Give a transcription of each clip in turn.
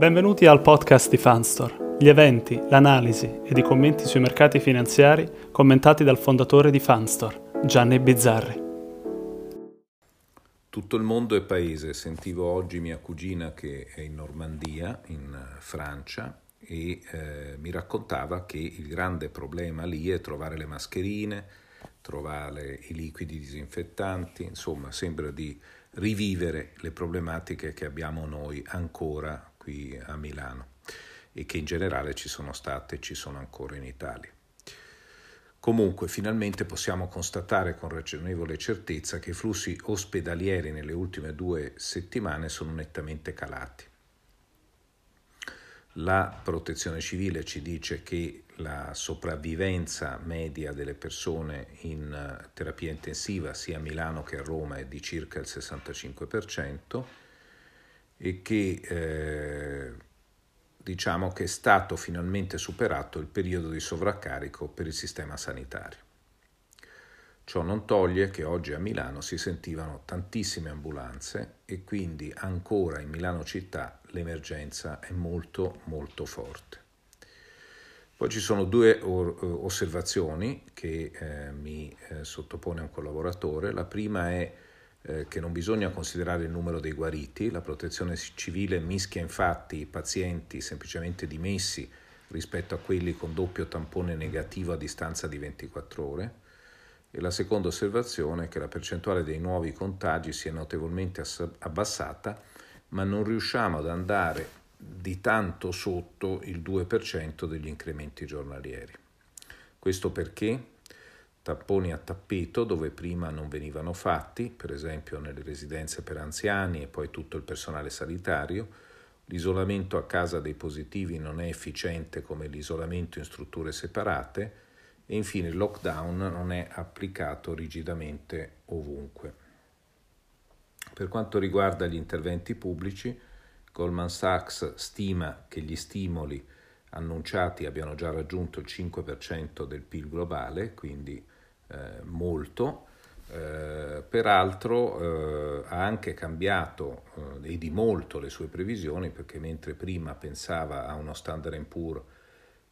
Benvenuti al podcast di Fanstore, gli eventi, l'analisi ed i commenti sui mercati finanziari commentati dal fondatore di Fanstore, Gianni Bizzarri. Tutto il mondo è paese. Sentivo oggi mia cugina che è in Normandia, in Francia, e eh, mi raccontava che il grande problema lì è trovare le mascherine, trovare i liquidi disinfettanti, insomma sembra di rivivere le problematiche che abbiamo noi ancora qui a Milano e che in generale ci sono state e ci sono ancora in Italia. Comunque, finalmente possiamo constatare con ragionevole certezza che i flussi ospedalieri nelle ultime due settimane sono nettamente calati. La protezione civile ci dice che la sopravvivenza media delle persone in terapia intensiva sia a Milano che a Roma è di circa il 65% e che eh, diciamo che è stato finalmente superato il periodo di sovraccarico per il sistema sanitario. Ciò non toglie che oggi a Milano si sentivano tantissime ambulanze e quindi ancora in Milano città l'emergenza è molto molto forte. Poi ci sono due osservazioni che eh, mi eh, sottopone un collaboratore. La prima è eh, che non bisogna considerare il numero dei guariti, la protezione civile mischia infatti i pazienti semplicemente dimessi rispetto a quelli con doppio tampone negativo a distanza di 24 ore. E la seconda osservazione è che la percentuale dei nuovi contagi si è notevolmente abbassata, ma non riusciamo ad andare di tanto sotto il 2% degli incrementi giornalieri. Questo perché? Tapponi a tappeto dove prima non venivano fatti, per esempio nelle residenze per anziani e poi tutto il personale sanitario, l'isolamento a casa dei positivi non è efficiente come l'isolamento in strutture separate e infine il lockdown non è applicato rigidamente ovunque. Per quanto riguarda gli interventi pubblici, Goldman Sachs stima che gli stimoli annunciati abbiano già raggiunto il 5% del PIL globale, quindi eh, molto. Eh, peraltro eh, ha anche cambiato eh, e di molto le sue previsioni perché mentre prima pensava a uno Standard Poor's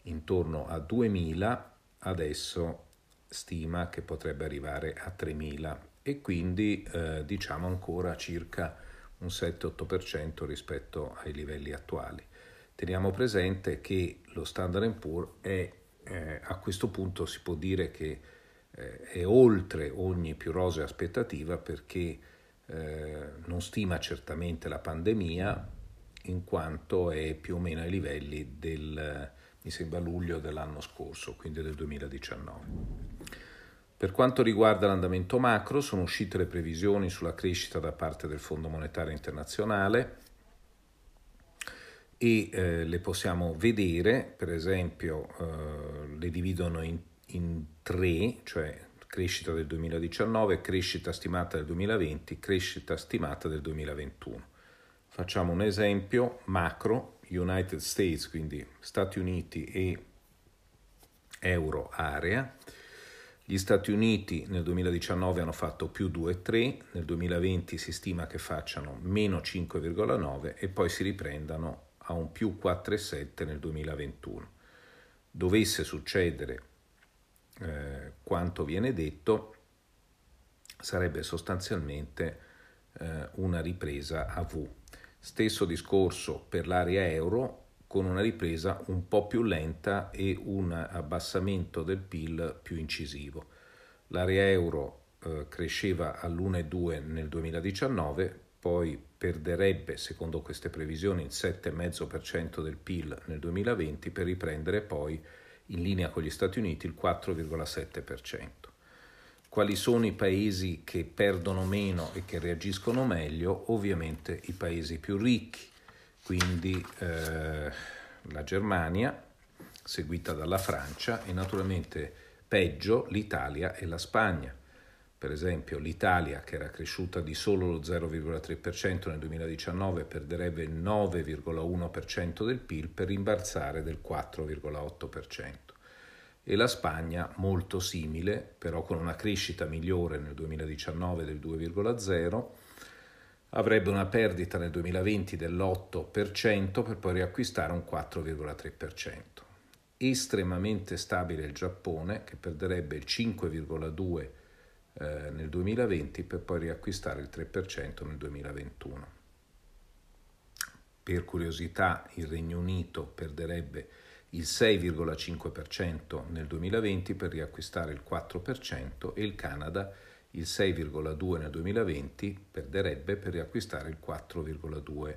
intorno a 2000, adesso stima che potrebbe arrivare a 3000 e quindi eh, diciamo ancora circa un 7-8% rispetto ai livelli attuali. Teniamo presente che lo Standard Poor's è eh, a questo punto si può dire che eh, è oltre ogni più rosea aspettativa perché eh, non stima certamente la pandemia in quanto è più o meno ai livelli del, mi sembra, luglio dell'anno scorso, quindi del 2019. Per quanto riguarda l'andamento macro, sono uscite le previsioni sulla crescita da parte del Fondo Monetario Internazionale e eh, le possiamo vedere, per esempio eh, le dividono in in tre, cioè crescita del 2019, crescita stimata del 2020, crescita stimata del 2021. Facciamo un esempio macro, United States, quindi Stati Uniti e euro area. Gli Stati Uniti nel 2019 hanno fatto più 2,3, nel 2020 si stima che facciano meno 5,9 e poi si riprendano a un più 4,7 nel 2021. Dovesse succedere eh, quanto viene detto, sarebbe sostanzialmente eh, una ripresa a V. Stesso discorso per l'area euro con una ripresa un po' più lenta e un abbassamento del PIL più incisivo. L'area euro eh, cresceva all'1,2 nel 2019, poi perderebbe, secondo queste previsioni, il 7,5% del PIL nel 2020 per riprendere poi in linea con gli Stati Uniti il 4,7%. Quali sono i paesi che perdono meno e che reagiscono meglio? Ovviamente i paesi più ricchi, quindi eh, la Germania, seguita dalla Francia e naturalmente peggio l'Italia e la Spagna. Per esempio l'Italia, che era cresciuta di solo lo 0,3% nel 2019, perderebbe il 9,1% del PIL per rimbalzare del 4,8%. E la Spagna molto simile, però con una crescita migliore nel 2019 del 2,0%, avrebbe una perdita nel 2020 dell'8% per poi riacquistare un 4,3%. Estremamente stabile il Giappone che perderebbe il 5,2% eh, nel 2020 per poi riacquistare il 3% nel 2021. Per curiosità il Regno Unito perderebbe il 6,5% nel 2020 per riacquistare il 4% e il Canada il 6,2% nel 2020 perderebbe per riacquistare il 4,2%.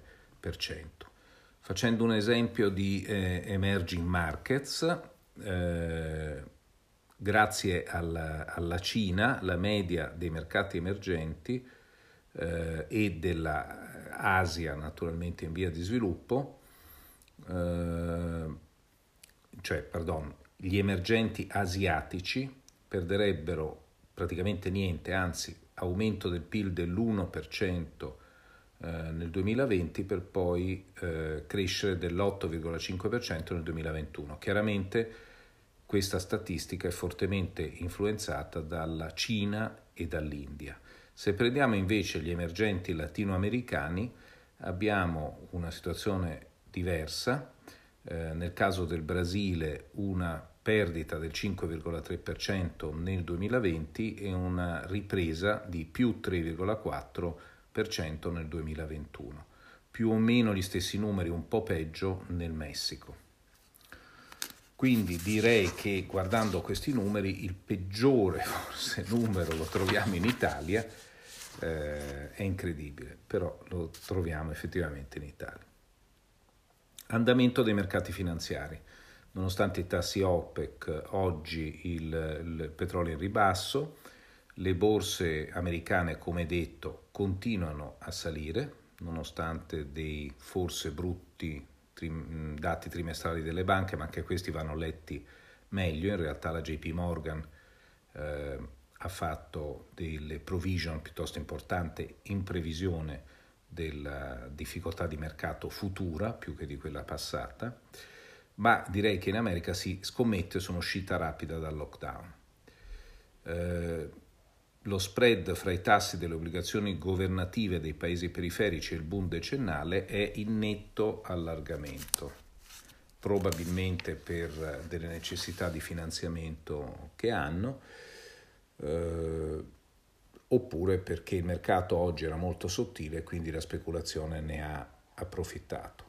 Facendo un esempio di eh, emerging markets, eh, grazie alla, alla, Cina la media dei mercati emergenti eh, e dell'Asia naturalmente in via di sviluppo eh, cioè, pardon, gli emergenti asiatici perderebbero praticamente niente, anzi aumento del PIL dell'1% eh, nel 2020 per poi eh, crescere dell'8,5% nel 2021. Chiaramente questa statistica è fortemente influenzata dalla Cina e dall'India. Se prendiamo invece gli emergenti latinoamericani abbiamo una situazione diversa eh, nel caso del Brasile una perdita del 5,3% nel 2020 e una ripresa di più 3,4% nel 2021. Più o meno gli stessi numeri, un po' peggio nel Messico. Quindi direi che guardando questi numeri il peggiore forse numero lo troviamo in Italia, eh, è incredibile, però lo troviamo effettivamente in Italia. Andamento dei mercati finanziari. Nonostante i tassi OPEC, oggi il, il petrolio è in ribasso, le borse americane, come detto, continuano a salire, nonostante dei forse brutti trim, dati trimestrali delle banche, ma anche questi vanno letti meglio. In realtà la JP Morgan eh, ha fatto delle provision piuttosto importanti in previsione della difficoltà di mercato futura più che di quella passata, ma direi che in America si scommette su un'uscita rapida dal lockdown. Eh, lo spread fra i tassi delle obbligazioni governative dei paesi periferici e il boom decennale è in netto allargamento, probabilmente per delle necessità di finanziamento che hanno. Eh, oppure perché il mercato oggi era molto sottile e quindi la speculazione ne ha approfittato.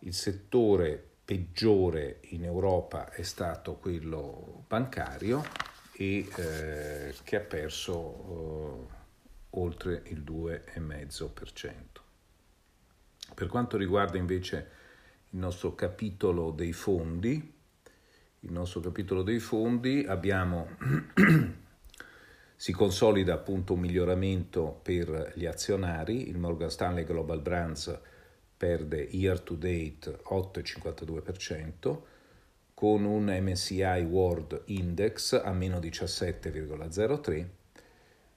Il settore peggiore in Europa è stato quello bancario e eh, che ha perso eh, oltre il 2,5%. Per quanto riguarda invece il nostro capitolo dei fondi, il nostro capitolo dei fondi abbiamo Si consolida appunto un miglioramento per gli azionari, il Morgan Stanley Global Brands perde year to date 8,52%, con un MSCI World Index a meno 17,03%,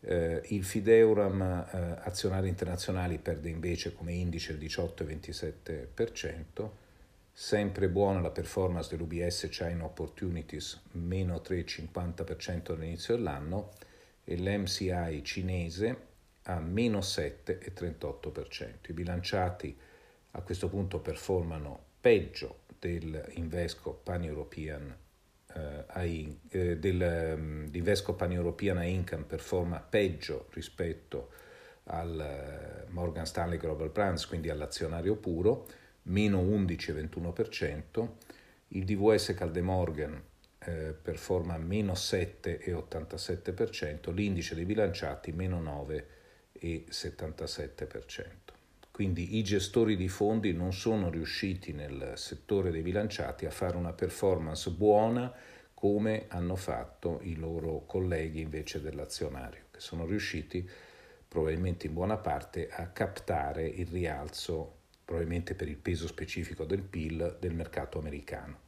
eh, il Fideuram eh, azionari internazionali perde invece come indice il 18,27%, sempre buona la performance dell'UBS China Opportunities, meno 3,50% all'inizio dell'anno, e l'MCI cinese a meno 7,38%. I bilanciati a questo punto performano peggio dell'Invesco Pan-European eh, eh, dell'Invesco um, Pan-European Income performa peggio rispetto al eh, Morgan Stanley Global Brands, quindi all'azionario puro, meno 11,21%, il DVS Caldemorgan eh, performa meno 7,87%, l'indice dei bilanciati meno 9,77%. Quindi i gestori di fondi non sono riusciti nel settore dei bilanciati a fare una performance buona come hanno fatto i loro colleghi invece dell'azionario, che sono riusciti probabilmente in buona parte a captare il rialzo, probabilmente per il peso specifico del PIL, del mercato americano.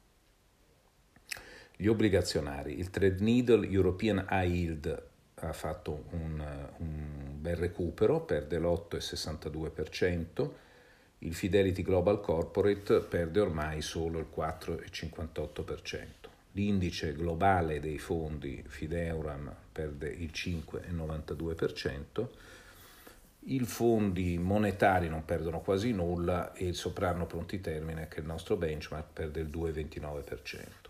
Gli obbligazionari, il Trade Needle European High Yield ha fatto un, un bel recupero, perde l'8,62%, il Fidelity Global Corporate perde ormai solo il 4,58%. L'indice globale dei fondi Fideuram perde il 5,92%, I fondi monetari non perdono quasi nulla e il soprano pronti termine, che è il nostro benchmark, perde il 2,29%.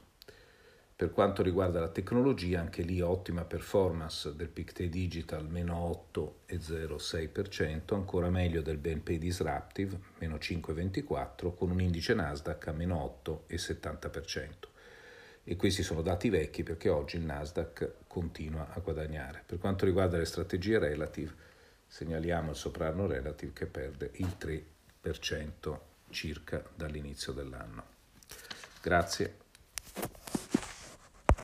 Per quanto riguarda la tecnologia, anche lì ottima performance del Pictet Digital, meno 8,06%, ancora meglio del BNP Disruptive, meno 5,24%, con un indice Nasdaq a meno 8,70%. E questi sono dati vecchi perché oggi il Nasdaq continua a guadagnare. Per quanto riguarda le strategie relative, segnaliamo il soprano relative che perde il 3% circa dall'inizio dell'anno. Grazie.